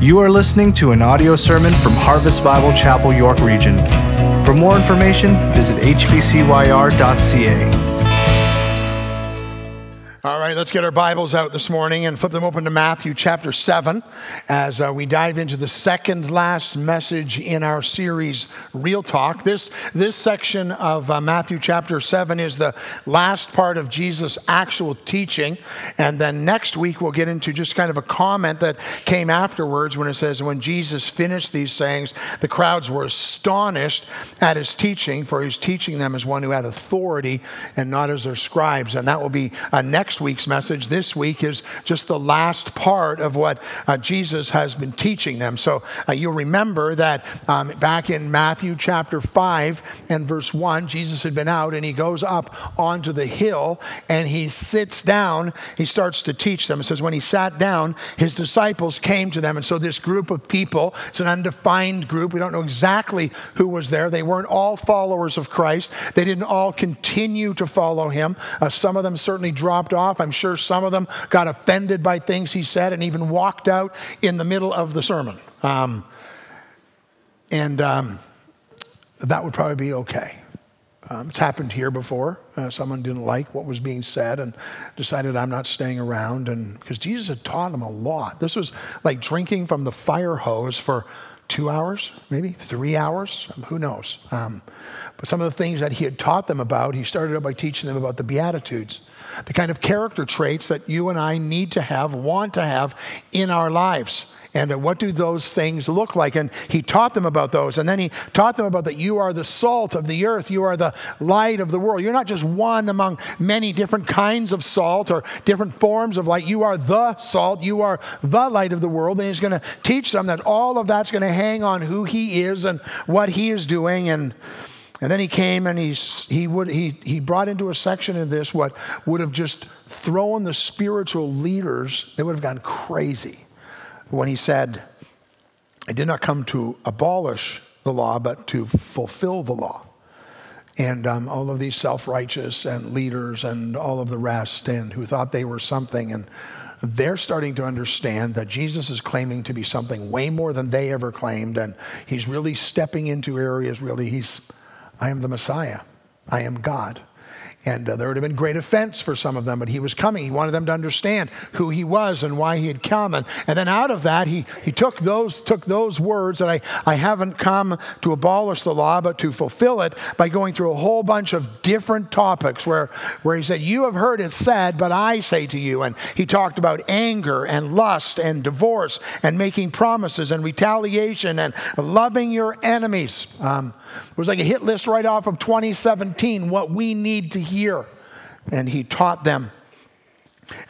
You are listening to an audio sermon from Harvest Bible Chapel, York Region. For more information, visit hbcyr.ca. All right, let's get our Bibles out this morning and flip them open to Matthew chapter 7 as uh, we dive into the second last message in our series, Real Talk. This, this section of uh, Matthew chapter 7 is the last part of Jesus' actual teaching. And then next week, we'll get into just kind of a comment that came afterwards when it says, When Jesus finished these sayings, the crowds were astonished at his teaching, for he's teaching them as one who had authority and not as their scribes. And that will be uh, next week's message. This week is just the last part of what uh, Jesus has been teaching them. So uh, you'll remember that um, back in Matthew chapter 5 and verse 1, Jesus had been out and he goes up onto the hill and he sits down. He starts to teach them. It says, when he sat down, his disciples came to them. And so this group of people, it's an undefined group. We don't know exactly who was there. They weren't all followers of Christ, they didn't all continue to follow him. Uh, some of them certainly dropped off. I'm sure some of them got offended by things he said and even walked out in the middle of the sermon. Um, and um, that would probably be okay. Um, it's happened here before. Uh, someone didn't like what was being said and decided I'm not staying around. And because Jesus had taught them a lot. This was like drinking from the fire hose for two hours, maybe three hours. Um, who knows? Um, but some of the things that he had taught them about, he started out by teaching them about the Beatitudes the kind of character traits that you and I need to have, want to have in our lives. And what do those things look like? And he taught them about those. And then he taught them about that you are the salt of the earth, you are the light of the world. You're not just one among many different kinds of salt or different forms of light. You are the salt, you are the light of the world. And he's going to teach them that all of that's going to hang on who he is and what he is doing. And and then he came and he, he, would, he, he brought into a section in this what would have just thrown the spiritual leaders, they would have gone crazy when he said, I did not come to abolish the law, but to fulfill the law. And um, all of these self righteous and leaders and all of the rest, and who thought they were something. And they're starting to understand that Jesus is claiming to be something way more than they ever claimed. And he's really stepping into areas, really, he's I am the Messiah. I am God. And uh, there would have been great offense for some of them, but he was coming. He wanted them to understand who he was and why he had come. And, and then out of that, he, he took, those, took those words that I, I haven't come to abolish the law, but to fulfill it by going through a whole bunch of different topics where, where he said, You have heard it said, but I say to you. And he talked about anger and lust and divorce and making promises and retaliation and loving your enemies. Um, it was like a hit list right off of 2017, what we need to hear. And he taught them.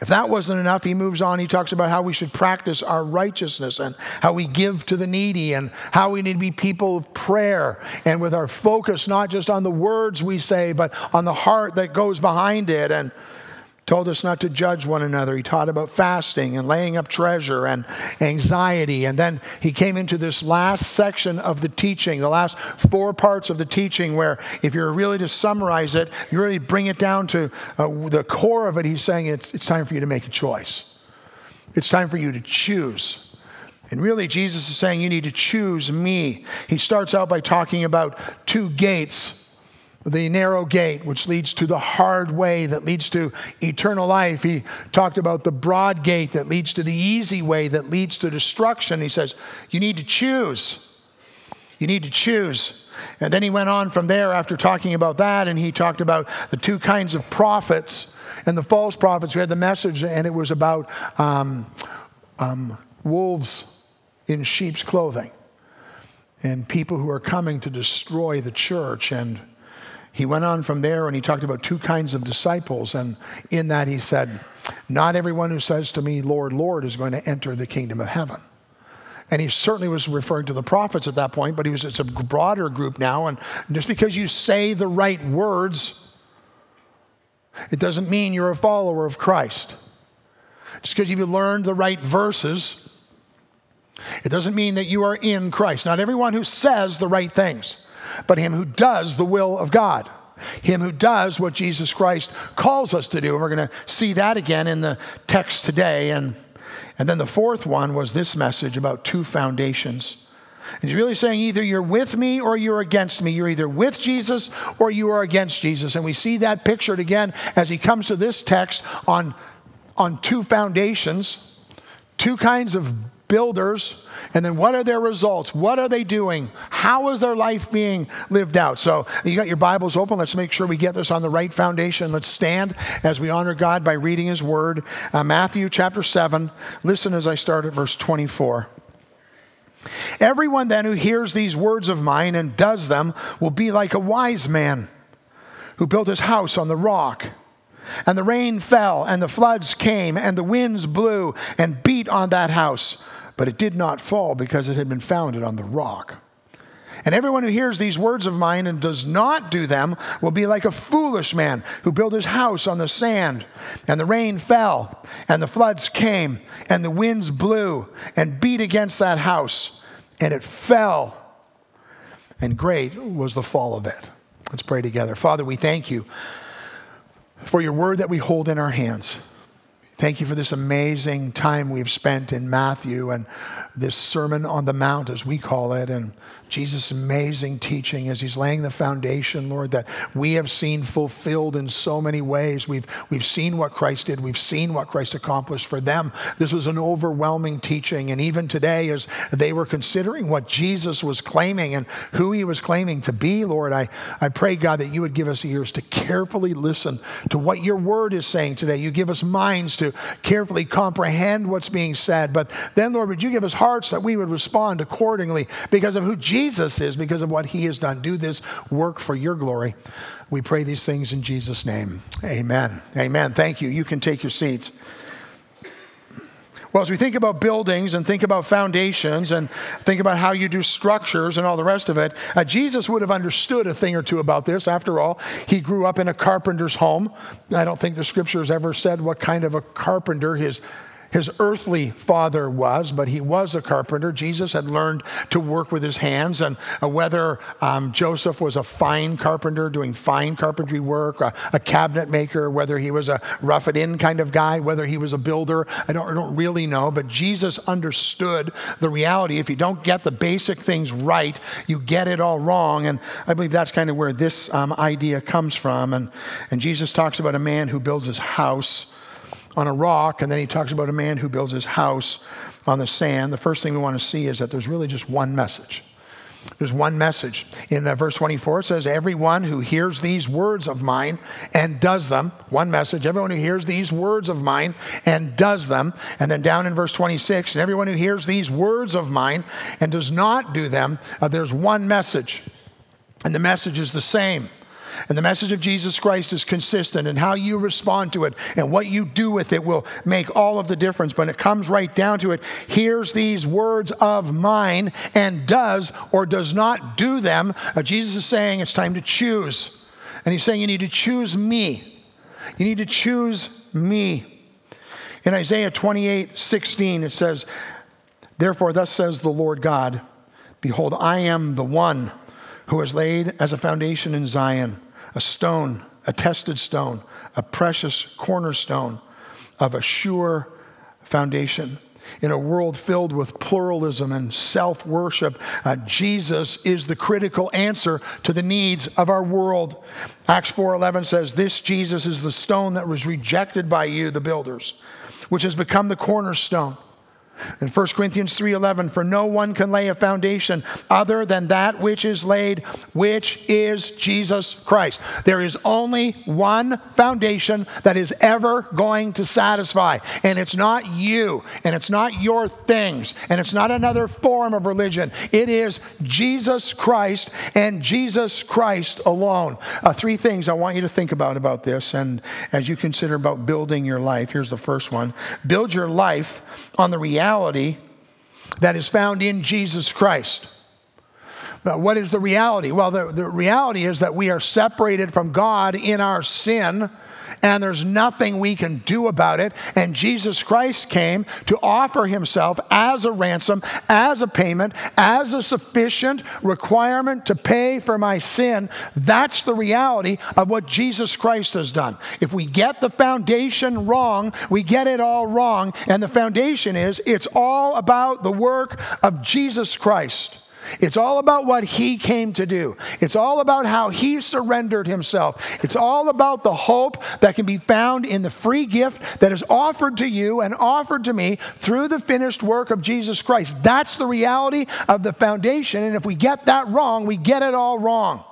If that wasn't enough, he moves on. He talks about how we should practice our righteousness and how we give to the needy and how we need to be people of prayer and with our focus not just on the words we say, but on the heart that goes behind it. And told us not to judge one another. He taught about fasting and laying up treasure and anxiety. And then he came into this last section of the teaching, the last four parts of the teaching, where if you're really to summarize it, you really bring it down to uh, the core of it. He's saying it's, it's time for you to make a choice. It's time for you to choose. And really, Jesus is saying you need to choose me. He starts out by talking about two gates the narrow gate, which leads to the hard way that leads to eternal life. He talked about the broad gate that leads to the easy way that leads to destruction. He says, You need to choose. You need to choose. And then he went on from there after talking about that, and he talked about the two kinds of prophets and the false prophets. We had the message, and it was about um, um, wolves in sheep's clothing and people who are coming to destroy the church and he went on from there and he talked about two kinds of disciples. And in that, he said, Not everyone who says to me, Lord, Lord, is going to enter the kingdom of heaven. And he certainly was referring to the prophets at that point, but he was, it's a broader group now. And just because you say the right words, it doesn't mean you're a follower of Christ. Just because you've learned the right verses, it doesn't mean that you are in Christ. Not everyone who says the right things but him who does the will of God. Him who does what Jesus Christ calls us to do. And we're going to see that again in the text today. And And then the fourth one was this message about two foundations. He's really saying either you're with me or you're against me. You're either with Jesus or you are against Jesus. And we see that pictured again as he comes to this text on, on two foundations, two kinds of builders and then what are their results? What are they doing? How is their life being lived out? So you got your bibles open. Let's make sure we get this on the right foundation. Let's stand as we honor god by reading his word. Uh, matthew chapter 7 listen as i start at verse 24 everyone then who hears these words of mine and does them will be like a wise man who built his house on the rock. And the rain fell, and the floods came, and the winds blew and beat on that house but it did not fall because it had been founded on the rock. And everyone who hears these words of mine and does not do them will be like a foolish man who built his house on the sand. And the rain fell, and the floods came, and the winds blew and beat against that house, and it fell. And great was the fall of it. Let's pray together. Father, we thank you for your word that we hold in our hands. Thank you for this amazing time we've spent in Matthew and this Sermon on the Mount, as we call it, and Jesus' amazing teaching as he's laying the foundation, Lord, that we have seen fulfilled in so many ways. We've, we've seen what Christ did, we've seen what Christ accomplished for them. This was an overwhelming teaching. And even today, as they were considering what Jesus was claiming and who he was claiming to be, Lord, I, I pray, God, that you would give us ears to carefully listen to what your word is saying today. You give us minds to carefully comprehend what's being said. But then, Lord, would you give us hearts that we would respond accordingly because of who Jesus is because of what he has done. Do this work for your glory. We pray these things in Jesus' name. Amen. Amen. Thank you. You can take your seats. Well, as we think about buildings and think about foundations and think about how you do structures and all the rest of it, uh, Jesus would have understood a thing or two about this. After all, he grew up in a carpenter's home. I don't think the scriptures ever said what kind of a carpenter his his earthly father was, but he was a carpenter. Jesus had learned to work with his hands, and uh, whether um, Joseph was a fine carpenter doing fine carpentry work, a, a, cabinet maker, whether he was a rough it in kind of guy, whether he was a builder, I don't, I don't really know. But Jesus understood the reality. If you don't get the basic things right, you get it all wrong. And I believe that's kind of where this um, idea comes from. And, and Jesus talks about a man who builds his house on a rock, and then he talks about a man who builds his house on the sand. The first thing we want to see is that there's really just one message. There's one message. In uh, verse 24, it says, Everyone who hears these words of mine and does them, one message, everyone who hears these words of mine and does them. And then down in verse 26, and everyone who hears these words of mine and does not do them, uh, there's one message. And the message is the same. And the message of Jesus Christ is consistent, and how you respond to it and what you do with it will make all of the difference. But it comes right down to it, hears these words of mine and does or does not do them. Uh, Jesus is saying it's time to choose. And he's saying you need to choose me. You need to choose me. In Isaiah 28 16, it says, Therefore, thus says the Lord God, Behold, I am the one who has laid as a foundation in Zion a stone, a tested stone, a precious cornerstone of a sure foundation. In a world filled with pluralism and self worship, uh, Jesus is the critical answer to the needs of our world. Acts 4:11 says, "This Jesus is the stone that was rejected by you, the builders, which has become the cornerstone." In 1 Corinthians 3:11 for no one can lay a foundation other than that which is laid which is Jesus Christ. There is only one foundation that is ever going to satisfy and it's not you and it's not your things and it's not another form of religion. It is Jesus Christ and Jesus Christ alone. Uh, three things I want you to think about about this and as you consider about building your life. Here's the first one. Build your life on the reality reality that is found in Jesus Christ. Now, what is the reality? Well, the, the reality is that we are separated from God in our sin and there's nothing we can do about it. And Jesus Christ came to offer himself as a ransom, as a payment, as a sufficient requirement to pay for my sin. That's the reality of what Jesus Christ has done. If we get the foundation wrong, we get it all wrong. And the foundation is it's all about the work of Jesus Christ. It's all about what he came to do. It's all about how he surrendered himself. It's all about the hope that can be found in the free gift that is offered to you and offered to me through the finished work of Jesus Christ. That's the reality of the foundation. And if we get that wrong, we get it all wrong.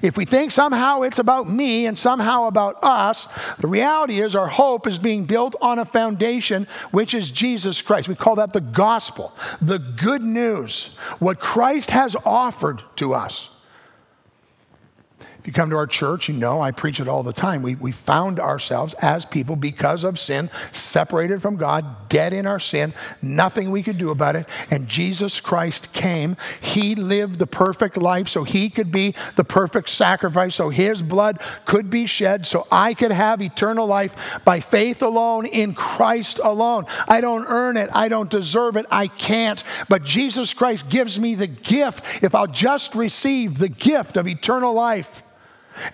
If we think somehow it's about me and somehow about us, the reality is our hope is being built on a foundation which is Jesus Christ. We call that the gospel, the good news, what Christ has offered to us. If you come to our church, you know I preach it all the time. We, we found ourselves as people because of sin, separated from God, dead in our sin, nothing we could do about it. And Jesus Christ came. He lived the perfect life so he could be the perfect sacrifice, so his blood could be shed, so I could have eternal life by faith alone in Christ alone. I don't earn it, I don't deserve it, I can't. But Jesus Christ gives me the gift if I'll just receive the gift of eternal life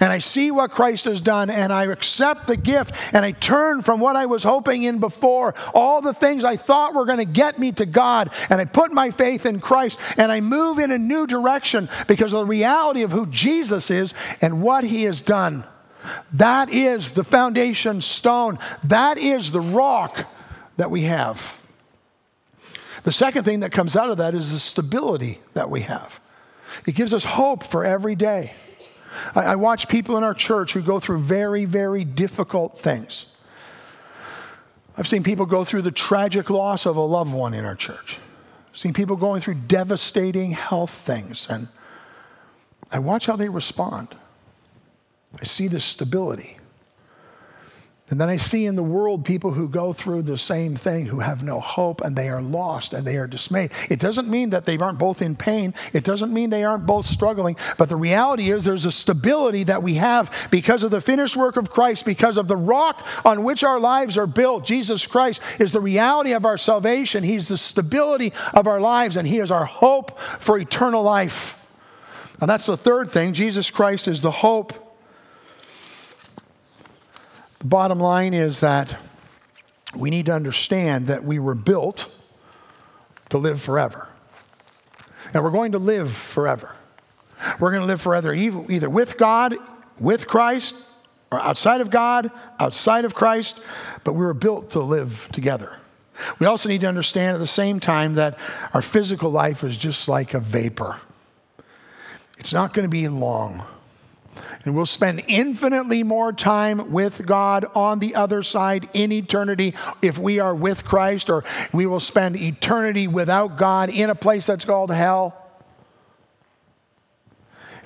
and I see what Christ has done, and I accept the gift, and I turn from what I was hoping in before, all the things I thought were going to get me to God, and I put my faith in Christ, and I move in a new direction because of the reality of who Jesus is and what he has done. That is the foundation stone, that is the rock that we have. The second thing that comes out of that is the stability that we have. It gives us hope for every day. I, I watch people in our church who go through very, very difficult things. I've seen people go through the tragic loss of a loved one in our church. I've seen people going through devastating health things, and I watch how they respond. I see the stability. And then I see in the world people who go through the same thing, who have no hope and they are lost and they are dismayed. It doesn't mean that they aren't both in pain. It doesn't mean they aren't both struggling. But the reality is there's a stability that we have because of the finished work of Christ, because of the rock on which our lives are built. Jesus Christ is the reality of our salvation. He's the stability of our lives and He is our hope for eternal life. And that's the third thing. Jesus Christ is the hope the bottom line is that we need to understand that we were built to live forever. And we're going to live forever. We're going to live forever either with God, with Christ, or outside of God, outside of Christ, but we were built to live together. We also need to understand at the same time that our physical life is just like a vapor. It's not going to be long. And we'll spend infinitely more time with God on the other side in eternity if we are with Christ, or we will spend eternity without God in a place that's called hell.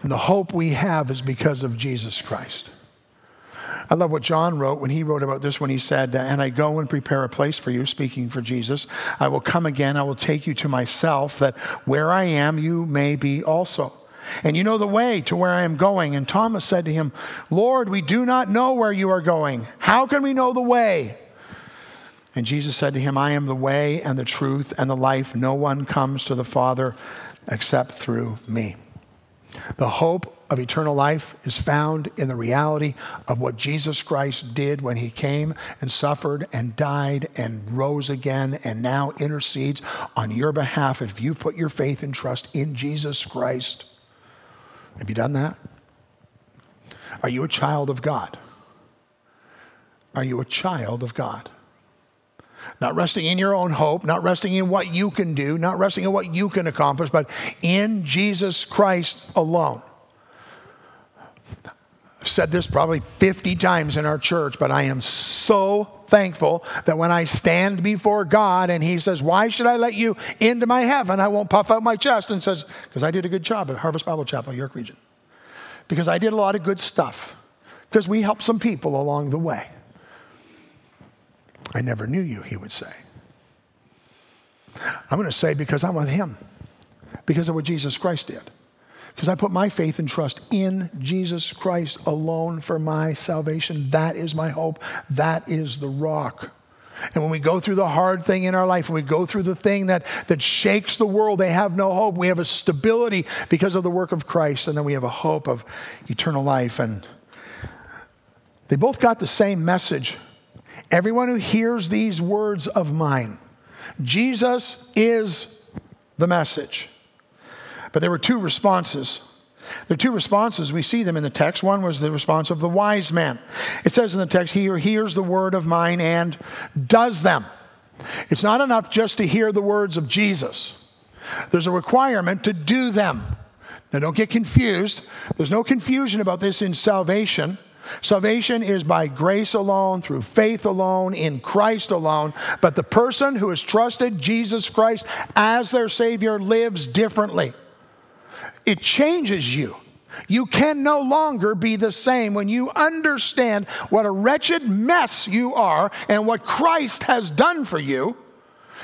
And the hope we have is because of Jesus Christ. I love what John wrote when he wrote about this when he said, And I go and prepare a place for you, speaking for Jesus. I will come again, I will take you to myself, that where I am, you may be also and you know the way to where I am going. And Thomas said to him, Lord, we do not know where you are going. How can we know the way? And Jesus said to him, I am the way and the truth and the life. No one comes to the Father except through me. The hope of eternal life is found in the reality of what Jesus Christ did when he came and suffered and died and rose again and now intercedes on your behalf if you put your faith and trust in Jesus Christ. Have you done that? Are you a child of God? Are you a child of God? Not resting in your own hope, not resting in what you can do, not resting in what you can accomplish, but in Jesus Christ alone. I've said this probably 50 times in our church, but I am so thankful that when I stand before God and He says, Why should I let you into my heaven? I won't puff out my chest and says, Because I did a good job at Harvest Bible Chapel, York Region. Because I did a lot of good stuff. Because we helped some people along the way. I never knew you, He would say. I'm going to say, Because I'm with Him. Because of what Jesus Christ did because I put my faith and trust in Jesus Christ alone for my salvation. That is my hope. That is the rock. And when we go through the hard thing in our life, when we go through the thing that, that shakes the world, they have no hope. We have a stability because of the work of Christ, and then we have a hope of eternal life. And they both got the same message. Everyone who hears these words of mine, Jesus is the message. But there were two responses. There are two responses. We see them in the text. One was the response of the wise man. It says in the text, He hears the word of mine and does them. It's not enough just to hear the words of Jesus, there's a requirement to do them. Now, don't get confused. There's no confusion about this in salvation. Salvation is by grace alone, through faith alone, in Christ alone. But the person who has trusted Jesus Christ as their Savior lives differently. It changes you. You can no longer be the same when you understand what a wretched mess you are and what Christ has done for you.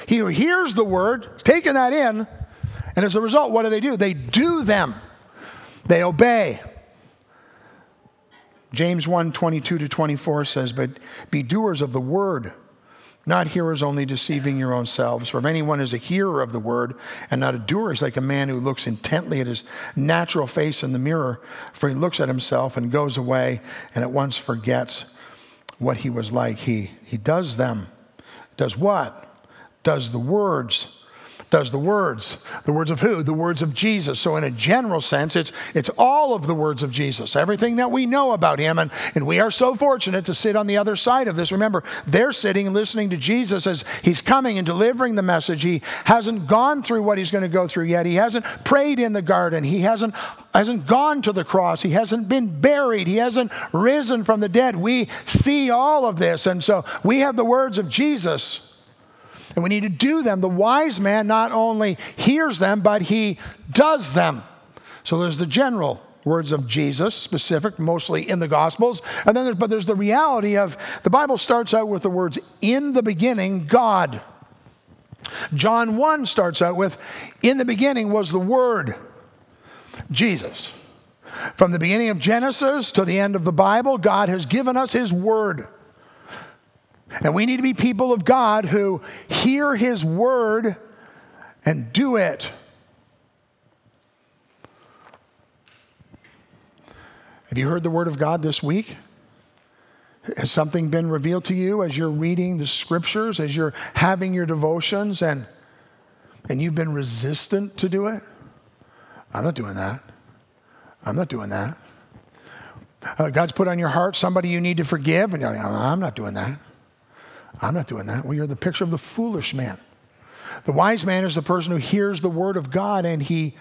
He hears the word, taking that in, and as a result, what do they do? They do them. They obey. James 1 22 to 24 says, But be doers of the word not hearers only deceiving your own selves. For if anyone is a hearer of the word and not a doer, is like a man who looks intently at his natural face in the mirror, for he looks at himself and goes away and at once forgets what he was like. He, he does them. Does what? Does the words does the words. The words of who? The words of Jesus. So, in a general sense, it's, it's all of the words of Jesus, everything that we know about him. And, and we are so fortunate to sit on the other side of this. Remember, they're sitting and listening to Jesus as he's coming and delivering the message. He hasn't gone through what he's going to go through yet. He hasn't prayed in the garden. He hasn't, hasn't gone to the cross. He hasn't been buried. He hasn't risen from the dead. We see all of this. And so we have the words of Jesus and we need to do them. The wise man not only hears them, but he does them. So there's the general words of Jesus, specific, mostly in the Gospels. And then there's, but there's the reality of the Bible starts out with the words, in the beginning, God. John 1 starts out with, in the beginning was the Word, Jesus. From the beginning of Genesis to the end of the Bible, God has given us His Word. And we need to be people of God who hear His word and do it. Have you heard the word of God this week? Has something been revealed to you as you're reading the scriptures, as you're having your devotions, and, and you've been resistant to do it? I'm not doing that. I'm not doing that. Uh, God's put on your heart somebody you need to forgive, and you're like, I'm not doing that. I'm not doing that. Well, you're the picture of the foolish man. The wise man is the person who hears the word of God and he,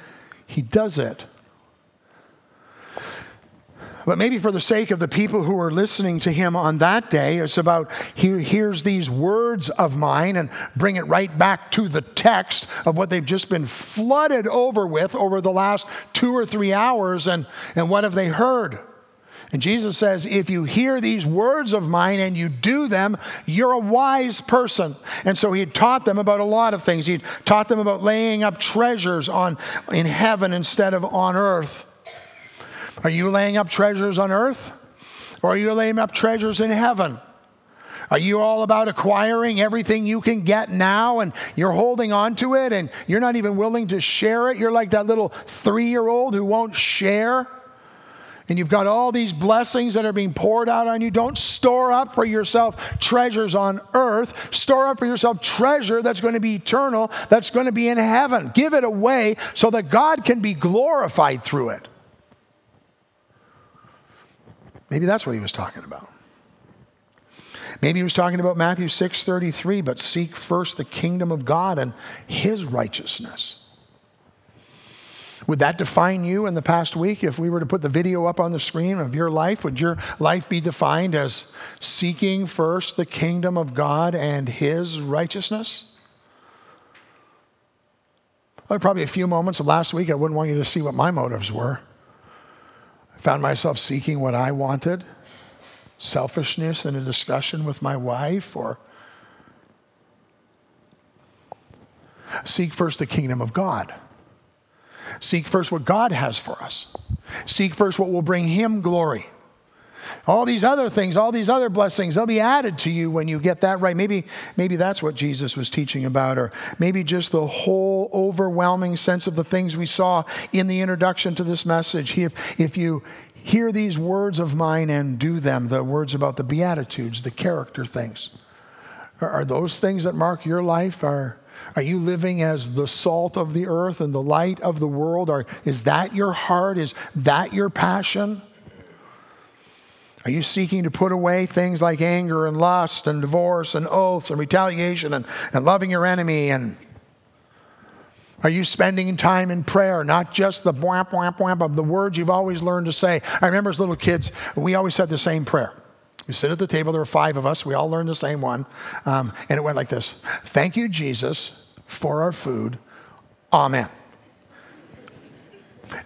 he does it. But maybe for the sake of the people who are listening to him on that day, it's about he hears these words of mine and bring it right back to the text of what they've just been flooded over with over the last two or three hours. And, and what have they heard? And Jesus says, if you hear these words of mine and you do them, you're a wise person. And so he taught them about a lot of things. He taught them about laying up treasures on, in heaven instead of on earth. Are you laying up treasures on earth? Or are you laying up treasures in heaven? Are you all about acquiring everything you can get now and you're holding on to it and you're not even willing to share it? You're like that little three year old who won't share and you've got all these blessings that are being poured out on you. Don't store up for yourself treasures on earth. Store up for yourself treasure that's going to be eternal, that's going to be in heaven. Give it away so that God can be glorified through it. Maybe that's what he was talking about. Maybe he was talking about Matthew 6:33, but seek first the kingdom of God and his righteousness. Would that define you in the past week? If we were to put the video up on the screen of your life, would your life be defined as seeking first the kingdom of God and his righteousness? Well, probably a few moments of last week, I wouldn't want you to see what my motives were. I found myself seeking what I wanted, selfishness in a discussion with my wife, or seek first the kingdom of God. Seek first what God has for us. Seek first what will bring Him glory. All these other things, all these other blessings, they'll be added to you when you get that right. Maybe, maybe that's what Jesus was teaching about, or maybe just the whole overwhelming sense of the things we saw in the introduction to this message. If, if you hear these words of mine and do them, the words about the Beatitudes, the character things, are, those things that mark your life? Are, are you living as the salt of the earth and the light of the world? Or is that your heart? Is that your passion? Are you seeking to put away things like anger and lust and divorce and oaths and retaliation and, and loving your enemy? And are you spending time in prayer, not just the wham, wham, wham of the words you've always learned to say? I remember as little kids, we always said the same prayer. We sit at the table, there were five of us, we all learned the same one. Um, and it went like this Thank you, Jesus, for our food. Amen.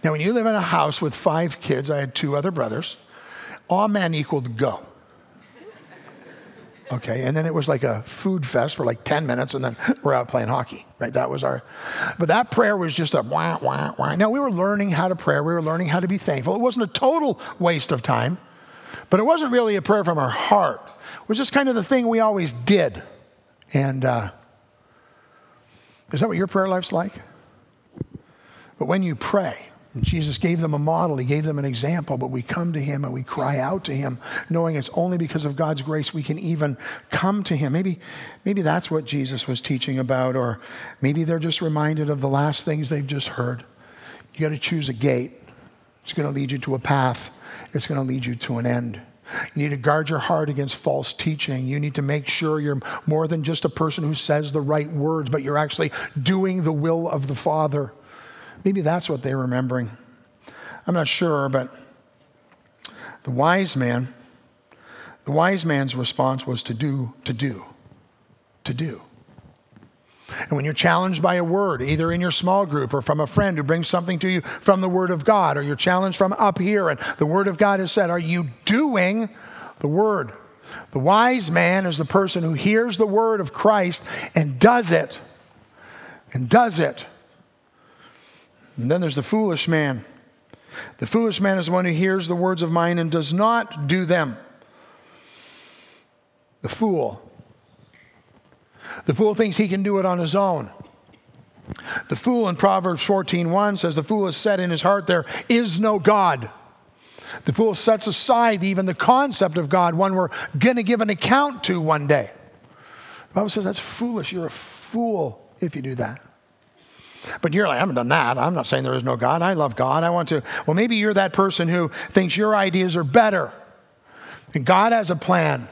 Now, when you live in a house with five kids, I had two other brothers amen equaled go. Okay, and then it was like a food fest for like 10 minutes, and then we're out playing hockey, right? That was our, but that prayer was just a wah, wah, wah. Now, we were learning how to pray, we were learning how to be thankful. It wasn't a total waste of time, but it wasn't really a prayer from our heart. It was just kind of the thing we always did. And uh, is that what your prayer life's like? But when you pray, Jesus gave them a model, He gave them an example, but we come to Him and we cry out to Him, knowing it's only because of God's grace we can even come to Him. Maybe, maybe that's what Jesus was teaching about, or maybe they're just reminded of the last things they've just heard. You got to choose a gate, it's going to lead you to a path, it's going to lead you to an end. You need to guard your heart against false teaching. You need to make sure you're more than just a person who says the right words, but you're actually doing the will of the Father. Maybe that's what they're remembering. I'm not sure, but the wise man, the wise man's response was to do, to do, to do. And when you're challenged by a word, either in your small group or from a friend who brings something to you from the Word of God, or you're challenged from up here and the Word of God has said, Are you doing the Word? The wise man is the person who hears the Word of Christ and does it. And does it. And then there's the foolish man. The foolish man is the one who hears the words of mine and does not do them. The fool. The fool thinks he can do it on his own. The fool in Proverbs 14:1 says the fool has said in his heart there is no God. The fool sets aside even the concept of God, one we're going to give an account to one day. The Bible says that's foolish. You're a fool if you do that. But you're like, I haven't done that. I'm not saying there is no God. I love God. I want to. Well, maybe you're that person who thinks your ideas are better. And God has a plan.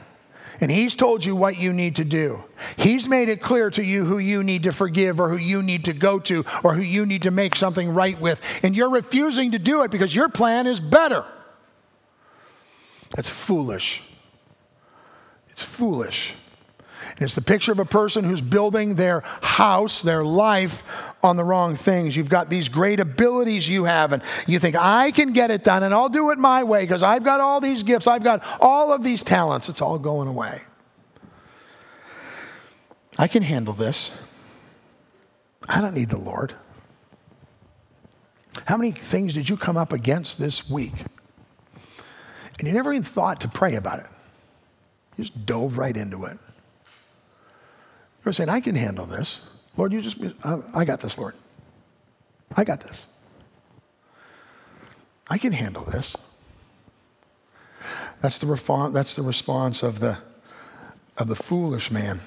And He's told you what you need to do. He's made it clear to you who you need to forgive or who you need to go to or who you need to make something right with. And you're refusing to do it because your plan is better. That's foolish. It's foolish. It's the picture of a person who's building their house, their life on the wrong things. You've got these great abilities you have, and you think, I can get it done, and I'll do it my way because I've got all these gifts, I've got all of these talents. It's all going away. I can handle this. I don't need the Lord. How many things did you come up against this week? And you never even thought to pray about it. You just dove right into it. You're saying, I can handle this. Lord, you just, I got this, Lord. I got this. I can handle this. That's the, response, that's the response of the, of the foolish man.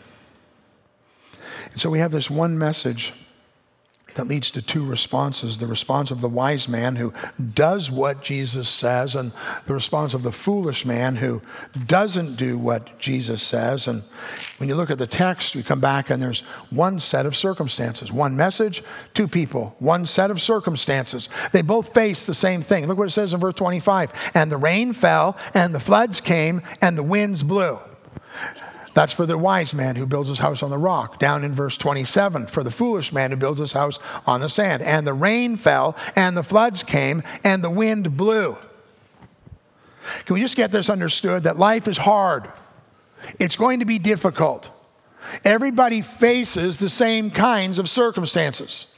And so we have this one message that leads to two responses the response of the wise man who does what Jesus says, and the response of the foolish man who doesn't do what Jesus says. And when you look at the text, we come back and there's one set of circumstances one message, two people, one set of circumstances. They both face the same thing. Look what it says in verse 25 And the rain fell, and the floods came, and the winds blew. That's for the wise man who builds his house on the rock. Down in verse 27, for the foolish man who builds his house on the sand. And the rain fell, and the floods came, and the wind blew. Can we just get this understood that life is hard? It's going to be difficult. Everybody faces the same kinds of circumstances.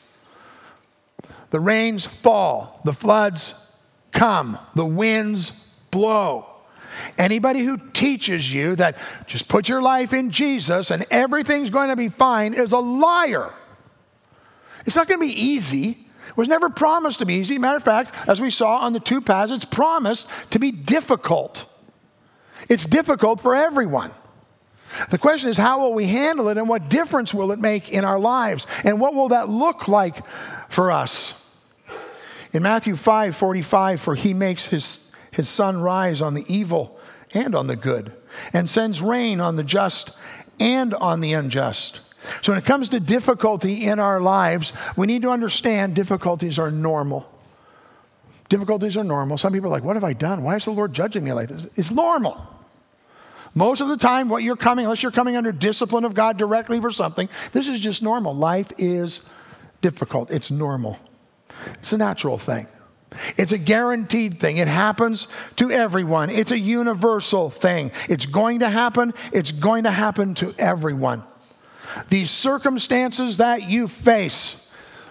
the rains fall, the floods come, the winds blow. Anybody who teaches you that just put your life in Jesus and everything's going to be fine is a liar. It's not going to be easy. It was never promised to be easy. Matter of fact, as we saw on the two paths, it's promised to be difficult. It's difficult for everyone. The question is, how will we handle it and what difference will it make in our lives? And what will that look like for us? In Matthew 5 45, for he makes his, his sun rise on the evil and on the good, and sends rain on the just and on the unjust. So, when it comes to difficulty in our lives, we need to understand difficulties are normal. Difficulties are normal. Some people are like, What have I done? Why is the Lord judging me like this? It's normal. Most of the time, what you're coming, unless you're coming under discipline of God directly for something, this is just normal. Life is difficult, it's normal. It's a natural thing. It's a guaranteed thing. It happens to everyone. It's a universal thing. It's going to happen. It's going to happen to everyone. These circumstances that you face,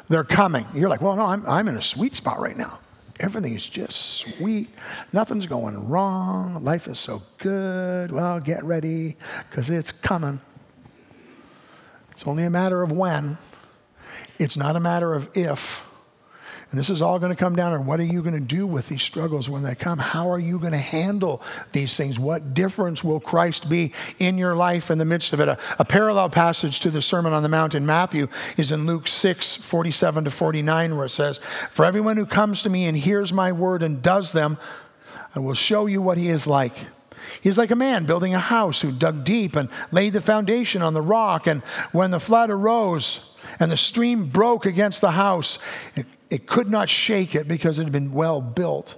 they're coming. You're like, well, no, I'm, I'm in a sweet spot right now. Everything is just sweet. Nothing's going wrong. Life is so good. Well, get ready because it's coming. It's only a matter of when, it's not a matter of if. And this is all going to come down to what are you going to do with these struggles when they come? How are you going to handle these things? What difference will Christ be in your life in the midst of it? A, a, parallel passage to the Sermon on the Mount in Matthew is in Luke 6 47 to 49, where it says, For everyone who comes to me and hears my word and does them, I will show you what he is like. He's like a man building a house who dug deep and laid the foundation on the rock. And when the flood arose, and the stream broke against the house. It, it could not shake it because it had been well built.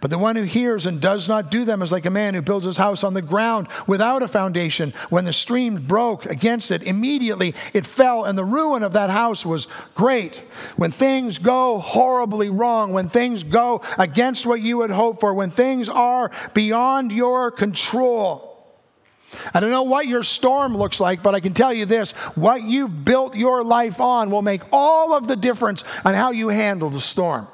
But the one who hears and does not do them is like a man who builds his house on the ground without a foundation. When the stream broke against it, immediately it fell, and the ruin of that house was great. When things go horribly wrong, when things go against what you had hoped for, when things are beyond your control, I don't know what your storm looks like, but I can tell you this what you've built your life on will make all of the difference on how you handle the storm.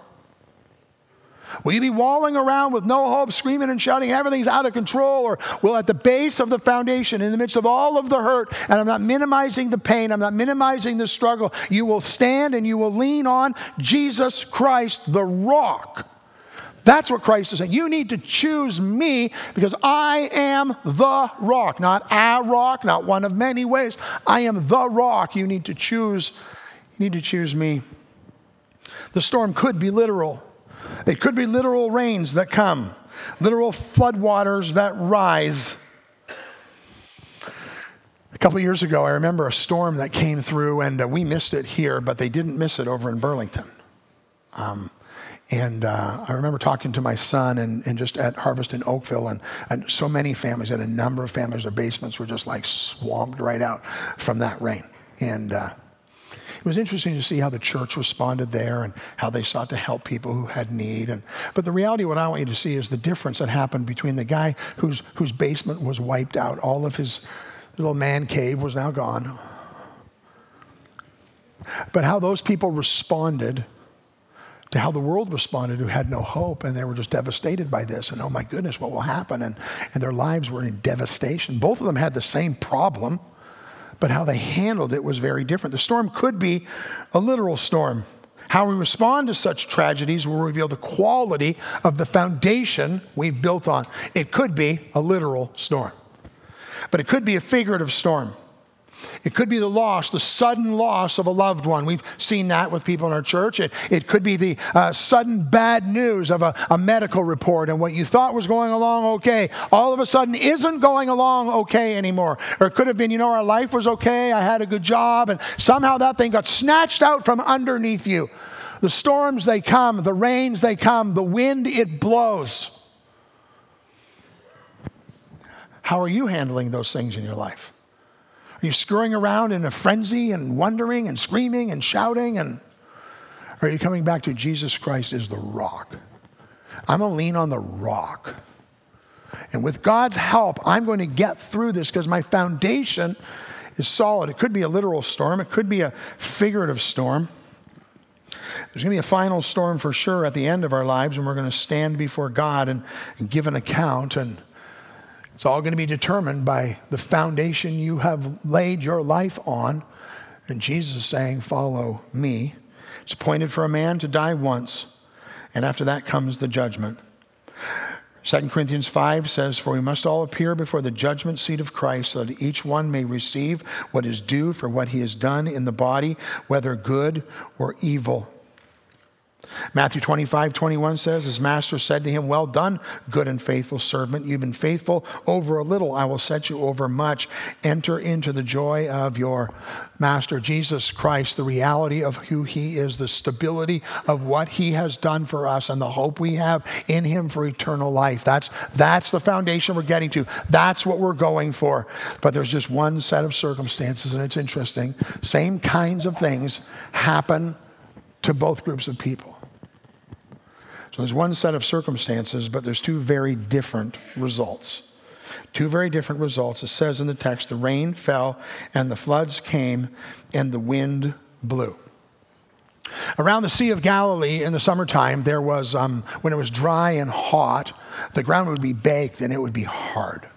Will you be walling around with no hope, screaming and shouting, everything's out of control? Or will at the base of the foundation, in the midst of all of the hurt, and I'm not minimizing the pain, I'm not minimizing the struggle, you will stand and you will lean on Jesus Christ, the rock that's what Christ is saying. You need to choose me because I am the rock, not a rock, not one of many ways. I am the rock. You need to choose. You need to choose me. The storm could be literal. It could be literal rains that come, literal floodwaters that rise. A couple years ago, I remember a storm that came through, and uh, we missed it here, but they didn't miss it over in Burlington. Um, and uh, I remember talking to my son and, and just at Harvest in Oakville, and, and so many families, and a number of families, their basements were just like swamped right out from that rain. And uh, it was interesting to see how the church responded there and how they sought to help people who had need. And, but the reality, what I want you to see is the difference that happened between the guy whose, whose basement was wiped out, all of his little man cave was now gone. But how those people responded to how the world responded who had no hope and they were just devastated by this and oh my goodness what will happen? And, and their lives were in devastation. Both of them had the same problem but how they handled it was very different. The storm could be a literal storm. How we respond to such tragedies will reveal the quality of the foundation we've built on. It could be a literal storm but it could be a figurative storm it could be the loss, the sudden loss of a loved one. We've seen that with people in our church. It, it could be the uh, sudden bad news of a, a medical report and what you thought was going along okay, all of a sudden isn't going along okay anymore. Or it could have been, you know, our life was okay, I had a good job, and somehow that thing got snatched out from underneath you. The storms, they come, the rains, they come, the wind, it blows. How are you handling those things in your life? Are you scurrying around in a frenzy and wondering and screaming and shouting? And are you coming back to Jesus Christ as the rock? I'm going to lean on the rock. And with God's help, I'm going to get through this because my foundation is solid. It could be a literal storm, it could be a figurative storm. There's going to be a final storm for sure at the end of our lives, and we're going to stand before God and, and give an account. And it's all going to be determined by the foundation you have laid your life on. And Jesus is saying, Follow me. It's appointed for a man to die once, and after that comes the judgment. 2 Corinthians 5 says, For we must all appear before the judgment seat of Christ, so that each one may receive what is due for what he has done in the body, whether good or evil. Matthew 25, 21 says, His master said to him, Well done, good and faithful servant. You've been faithful over a little. I will set you over much. Enter into the joy of your master. Jesus Christ, the reality of who he is, the stability of what he has done for us, and the hope we have in him for eternal life. That's, that's the foundation we're getting to. That's what we're going for. But there's just one set of circumstances, and it's interesting. Same kinds of things happen to both groups of people. So there's one set of circumstances, but there's two very different results. Two very different results. It says in the text the rain fell, and the floods came, and the wind blew. Around the Sea of Galilee in the summertime, there was, um, when it was dry and hot, the ground would be baked and it would be hard.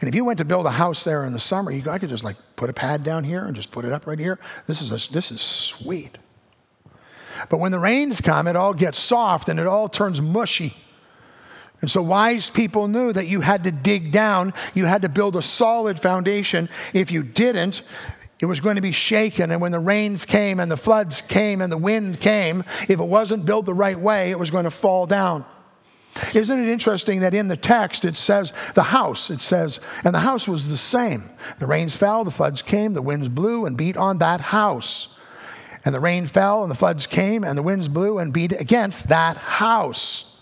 And if you went to build a house there in the summer, you, I could just like put a pad down here and just put it up right here. This is, a, this is sweet. But when the rains come, it all gets soft and it all turns mushy. And so wise people knew that you had to dig down, you had to build a solid foundation. If you didn't, it was going to be shaken. And when the rains came and the floods came and the wind came, if it wasn't built the right way, it was going to fall down. Isn't it interesting that in the text it says the house, it says, and the house was the same. The rains fell, the floods came, the winds blew and beat on that house. And the rain fell, and the floods came, and the winds blew and beat against that house.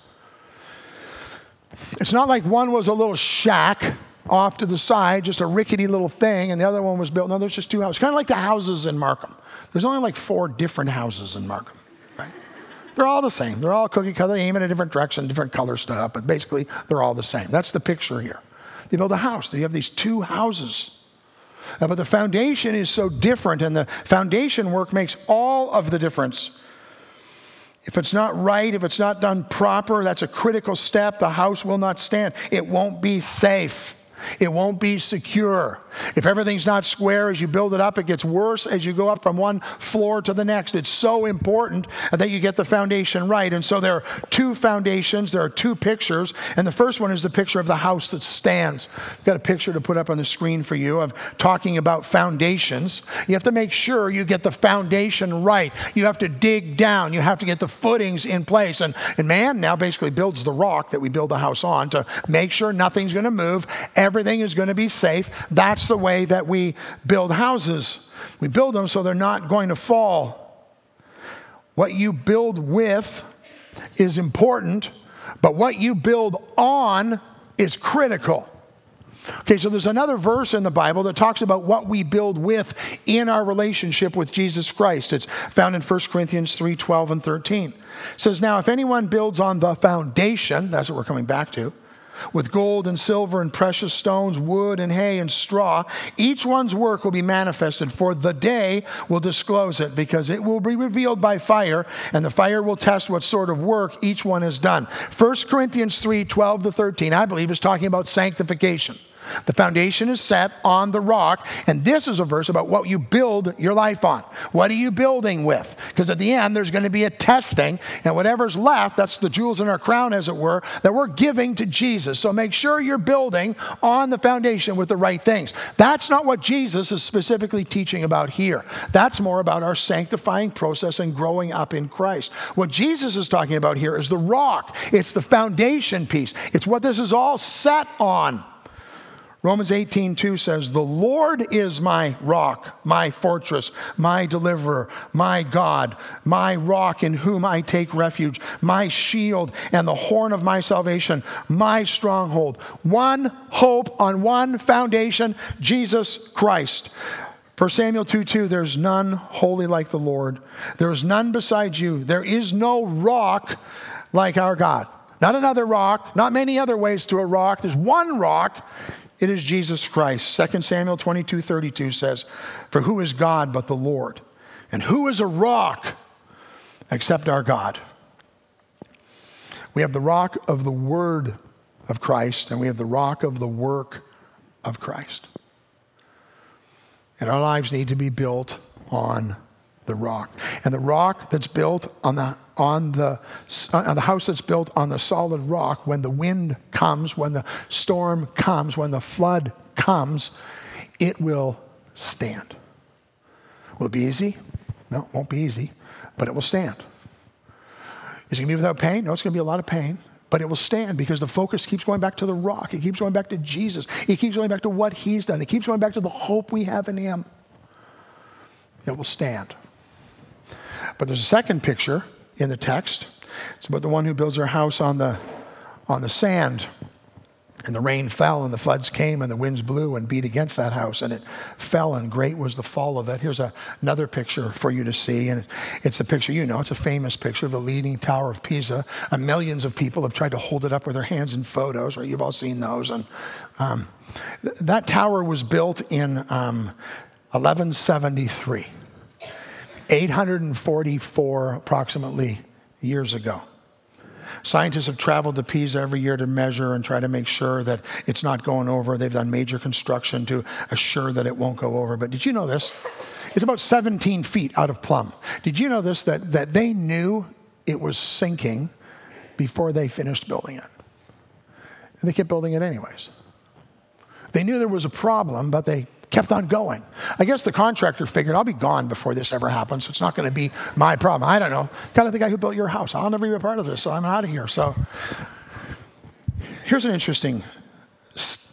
It's not like one was a little shack off to the side, just a rickety little thing, and the other one was built. No, there's just two houses. Kind of like the houses in Markham. There's only like four different houses in Markham? They're all the same. They're all cookie cutter. They aim in a different direction, different color stuff, but basically they're all the same. That's the picture here. You build a house. You have these two houses. Uh, but the foundation is so different, and the foundation work makes all of the difference. If it's not right, if it's not done proper, that's a critical step. The house will not stand, it won't be safe. It won't be secure. If everything's not square as you build it up, it gets worse as you go up from one floor to the next. It's so important that you get the foundation right. And so there are two foundations, there are two pictures. And the first one is the picture of the house that stands. I've got a picture to put up on the screen for you of talking about foundations. You have to make sure you get the foundation right. You have to dig down, you have to get the footings in place. And, and man now basically builds the rock that we build the house on to make sure nothing's going to move. Everything is going to be safe. That's the way that we build houses. We build them so they're not going to fall. What you build with is important, but what you build on is critical. Okay, so there's another verse in the Bible that talks about what we build with in our relationship with Jesus Christ. It's found in 1 Corinthians 3 12 and 13. It says, Now, if anyone builds on the foundation, that's what we're coming back to, with gold and silver and precious stones, wood and hay and straw. Each one's work will be manifested, for the day will disclose it, because it will be revealed by fire, and the fire will test what sort of work each one has done. 1 Corinthians 3 12 to 13, I believe, is talking about sanctification. The foundation is set on the rock. And this is a verse about what you build your life on. What are you building with? Because at the end, there's going to be a testing, and whatever's left, that's the jewels in our crown, as it were, that we're giving to Jesus. So make sure you're building on the foundation with the right things. That's not what Jesus is specifically teaching about here. That's more about our sanctifying process and growing up in Christ. What Jesus is talking about here is the rock, it's the foundation piece, it's what this is all set on. Romans 18, 2 says, The Lord is my rock, my fortress, my deliverer, my God, my rock in whom I take refuge, my shield and the horn of my salvation, my stronghold. One hope on one foundation, Jesus Christ. For Samuel 2 2, there's none holy like the Lord. There is none beside you. There is no rock like our God. Not another rock, not many other ways to a rock. There's one rock. It is Jesus Christ. 2 Samuel 22 32 says, For who is God but the Lord? And who is a rock except our God. We have the rock of the word of Christ, and we have the rock of the work of Christ. And our lives need to be built on the rock. And the rock that's built on the on the uh, on the house that's built on the solid rock when the wind comes, when the storm comes, when the flood comes, it will stand. Will it be easy? No, it won't be easy, but it will stand. Is it going to be without pain? No, it's going to be a lot of pain, but it will stand because the focus keeps going back to the rock. It keeps going back to Jesus. It keeps going back to what He's done. It keeps going back to the hope we have in Him. It will stand. But there's a second picture in the text. It's about the one who builds their house on the, on the sand. And the rain fell, and the floods came, and the winds blew and beat against that house, and it fell, and great was the fall of it. Here's a, another picture for you to see, and it's a picture you know. It's a famous picture of the Leaning Tower of Pisa. And millions of people have tried to hold it up with their hands in photos, right? You've all seen those. And um, th- that tower was built in um, 1173, 844 approximately years ago. Scientists have traveled to Pisa every year to measure and try to make sure that it's not going over. They've done major construction to assure that it won't go over. But did you know this? It's about 17 feet out of plumb. Did you know this? That, that they knew it was sinking before they finished building it. And they kept building it anyways. They knew there was a problem, but they kept on going. I guess the contractor figured I'll be gone before this ever happens. It's not going to be my problem. I don't know. Kind of the guy who built your house. I'll never be a part of this, so I'm out of here. So here's an interesting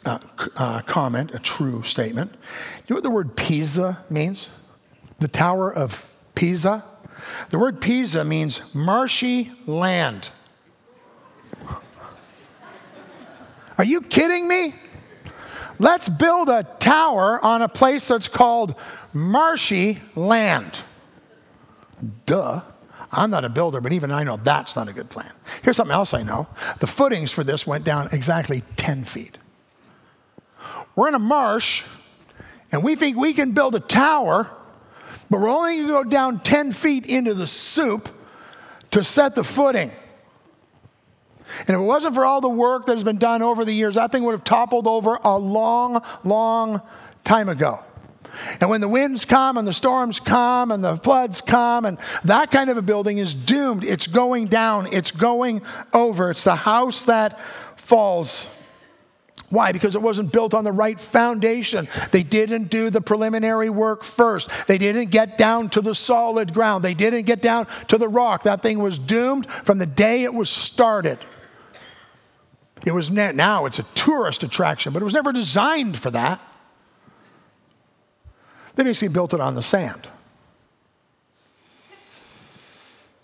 uh, uh, comment, a true statement. You know what the word Pisa means? The Tower of Pisa. The word Pisa means marshy land. Are you kidding me? Let's build a tower on a place that's called marshy land. Duh. I'm not a builder, but even I know that's not a good plan. Here's something else I know the footings for this went down exactly 10 feet. We're in a marsh, and we think we can build a tower, but we're only going to go down 10 feet into the soup to set the footing. And if it wasn't for all the work that has been done over the years, that thing would have toppled over a long, long time ago. And when the winds come and the storms come and the floods come, and that kind of a building is doomed. It's going down, it's going over. It's the house that falls. Why? Because it wasn't built on the right foundation. They didn't do the preliminary work first. They didn't get down to the solid ground. They didn't get down to the rock. That thing was doomed from the day it was started. It was ne- now it's a tourist attraction, but it was never designed for that. They basically built it on the sand.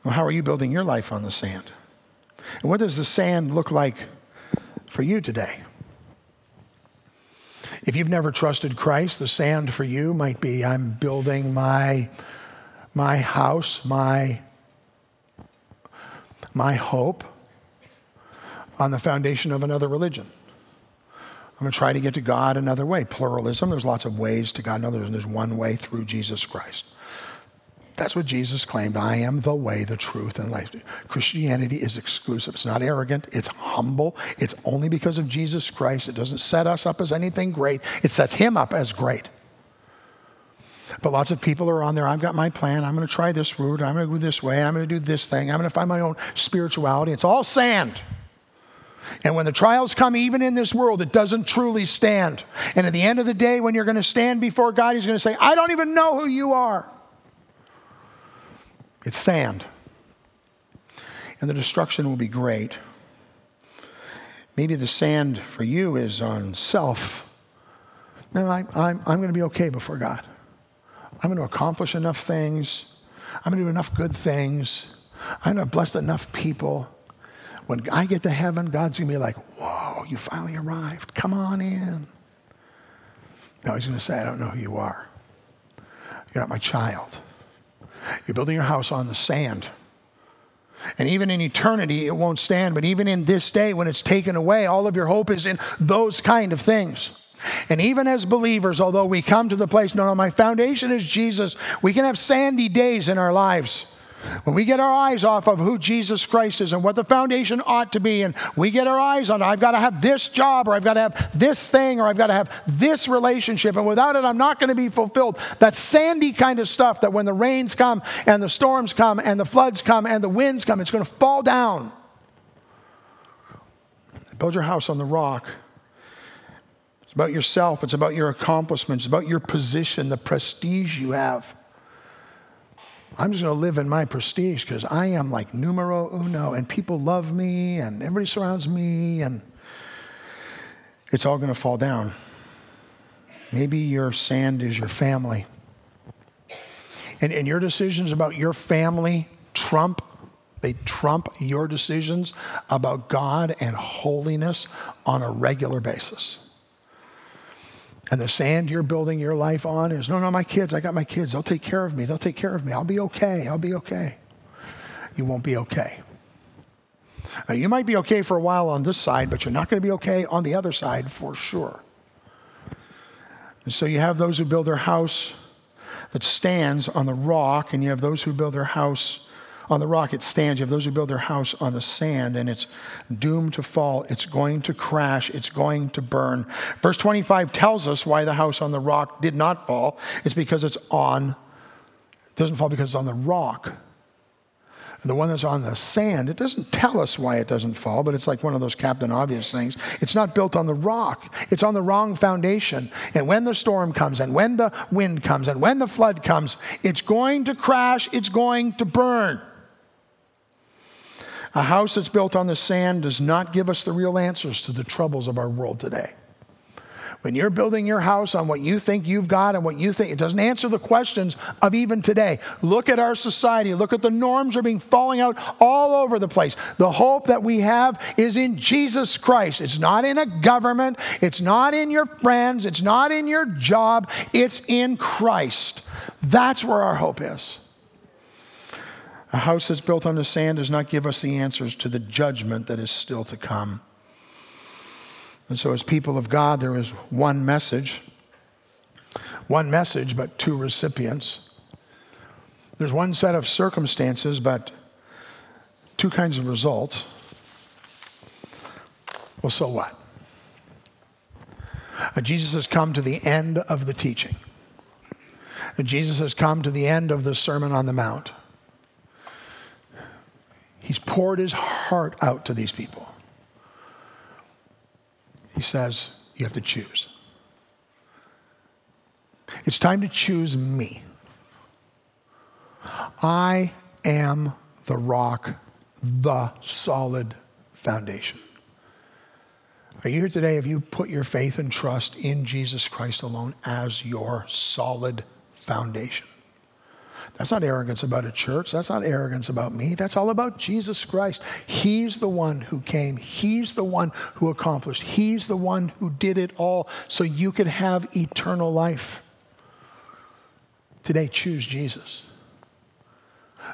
Well, how are you building your life on the sand? And what does the sand look like for you today? If you've never trusted Christ, the sand for you might be I'm building my, my house, my, my hope on the foundation of another religion. I'm going to try to get to God another way. Pluralism, there's lots of ways to God. No, there's one way through Jesus Christ. That's what Jesus claimed. I am the way, the truth, and life. Christianity is exclusive. It's not arrogant. It's humble. It's only because of Jesus Christ. It doesn't set us up as anything great. It sets him up as great. But lots of people are on there. I've got my plan. I'm going to try this route. I'm going to go this way. I'm going to do this thing. I'm going to find my own spirituality. It's all sand. And when the trials come, even in this world, it doesn't truly stand. And at the end of the day, when you're going to stand before God, He's going to say, I don't even know who you are. It's sand. And the destruction will be great. Maybe the sand for you is on self. No, I'm, I'm, I'm going to be okay before God. I'm going to accomplish enough things. I'm going to do enough good things. I'm going to bless enough people. When I get to heaven, God's going to be like, whoa, you finally arrived. Come on in. No, he's going to say, I don't know who you are. You're not my child. You're building your house on the sand. And even in eternity, it won't stand. But even in this day, when it's taken away, all of your hope is in those kind of things. And even as believers, although we come to the place, no, no, my foundation is Jesus, we can have sandy days in our lives. When we get our eyes off of who Jesus Christ is and what the foundation ought to be, and we get our eyes on, I've got to have this job, or I've got to have this thing, or I've got to have this relationship, and without it, I'm not going to be fulfilled. That sandy kind of stuff that when the rains come, and the storms come, and the floods come, and the winds come, it's going to fall down. Build your house on the rock. It's about yourself, it's about your accomplishments, it's about your position, the prestige you have. I'm just going to live in my prestige because I am like numero uno and people love me and everybody surrounds me and it's all going to fall down. Maybe your sand is your family. And, and your decisions about your family trump, they trump your decisions about God and holiness on a regular basis. And the sand you're building your life on is no, no, my kids, I got my kids. They'll take care of me. They'll take care of me. I'll be okay. I'll be okay. You won't be okay. Now, you might be okay for a while on this side, but you're not going to be okay on the other side for sure. And so you have those who build their house that stands on the rock, and you have those who build their house on the rock it stands. You have those who build their house on the sand, and it's doomed to fall. It's going to crash. It's going to burn. Verse 25 tells us why the house on the rock did not fall. It's because it's on, it doesn't fall because it's on the rock And the one that's on the sand, it doesn't tell us why it doesn't fall, but it's like one of those Captain Obvious things. It's not built on the rock, it's on the wrong foundation. And when the storm comes, and when the wind comes, and when the flood comes, it's going to crash, it's going to burn. A house that's built on the sand does not give us the real answers to the troubles of our world today. When you're building your house on what you think you've got and what you think, it doesn't answer the questions of even today. Look at our society. Look at the norms are being falling out all over the place. The hope that we have is in Jesus Christ. It's not in a government. It's not in your friends. It's not in your job. It's in Christ. That's where our hope is. A house that's built on the sand does not give us the answers to the judgment that is still to come. And so, as people of God, there is one message, one message, but two recipients. There's one set of circumstances, but two kinds of results. Well, so what? Uh, Jesus has come to the end of the teaching. And Jesus has come to the end of the Sermon on the Mount. He's poured his heart out to these people. He says, You have to choose. It's time to choose me. I am the rock, the solid foundation. Are you here today? Have you put your faith and trust in Jesus Christ alone as your solid foundation? That's not arrogance about a church. That's not arrogance about me. That's all about Jesus Christ. He's the one who came. He's the one who accomplished. He's the one who did it all so you could have eternal life. Today, choose Jesus.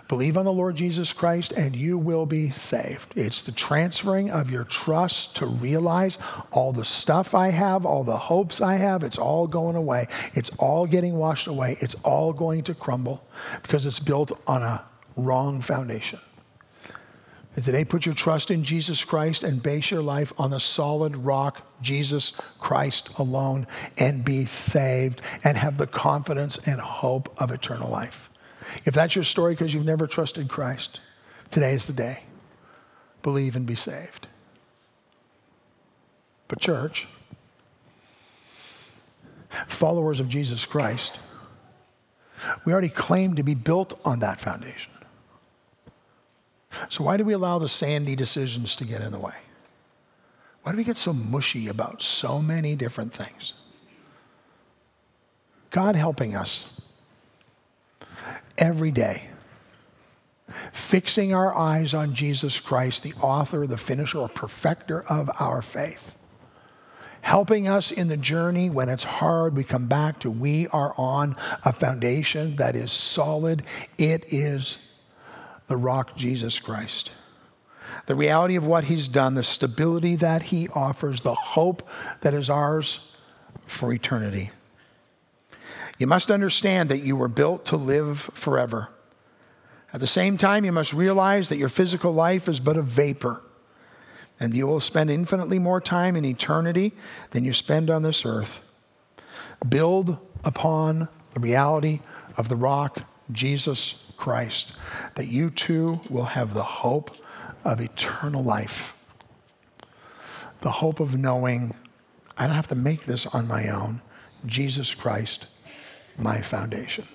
Believe on the Lord Jesus Christ and you will be saved. It's the transferring of your trust to realize all the stuff I have, all the hopes I have, it's all going away. It's all getting washed away. It's all going to crumble because it's built on a wrong foundation. And today, put your trust in Jesus Christ and base your life on the solid rock, Jesus Christ alone, and be saved and have the confidence and hope of eternal life. If that's your story because you've never trusted Christ, today is the day. Believe and be saved. But, church, followers of Jesus Christ, we already claim to be built on that foundation. So, why do we allow the sandy decisions to get in the way? Why do we get so mushy about so many different things? God helping us every day. Fixing our eyes on Jesus Christ, the author, the finisher, or perfecter of our faith. Helping us in the journey when it's hard, we come back to we are on a foundation that is solid. It is the rock, Jesus Christ. The reality of what he's done, the stability that he offers, the hope that is ours for eternity. You must understand that you were built to live forever. At the same time, you must realize that your physical life is but a vapor, and you will spend infinitely more time in eternity than you spend on this earth. Build upon the reality of the rock, Jesus Christ, that you too will have the hope of eternal life. The hope of knowing I don't have to make this on my own. Jesus Christ, my foundation.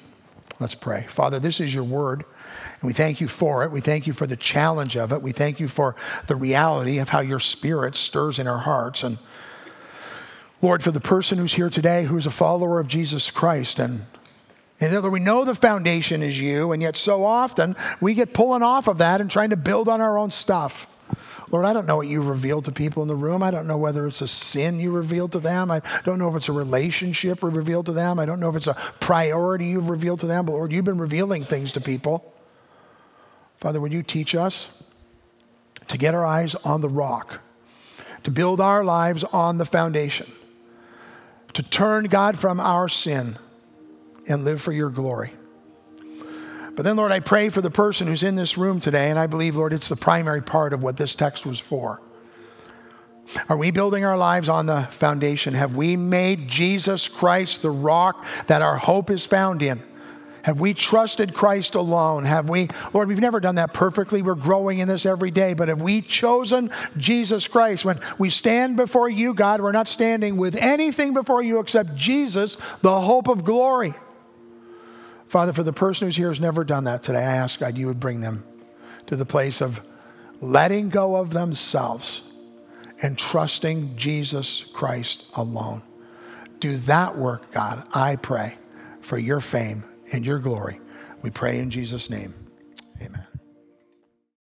Let's pray. Father, this is your word, and we thank you for it. We thank you for the challenge of it. We thank you for the reality of how your spirit stirs in our hearts. And Lord, for the person who's here today who's a follower of Jesus Christ and and we know the foundation is you, and yet so often we get pulling off of that and trying to build on our own stuff. Lord, I don't know what you revealed to people in the room. I don't know whether it's a sin you revealed to them. I don't know if it's a relationship revealed to them. I don't know if it's a priority you've revealed to them. But Lord, you've been revealing things to people. Father, would you teach us to get our eyes on the rock, to build our lives on the foundation, to turn God from our sin and live for your glory. But then, Lord, I pray for the person who's in this room today, and I believe, Lord, it's the primary part of what this text was for. Are we building our lives on the foundation? Have we made Jesus Christ the rock that our hope is found in? Have we trusted Christ alone? Have we, Lord, we've never done that perfectly. We're growing in this every day, but have we chosen Jesus Christ? When we stand before you, God, we're not standing with anything before you except Jesus, the hope of glory. Father, for the person who's here who's never done that today, I ask God you would bring them to the place of letting go of themselves and trusting Jesus Christ alone. Do that work, God, I pray, for your fame and your glory. We pray in Jesus' name.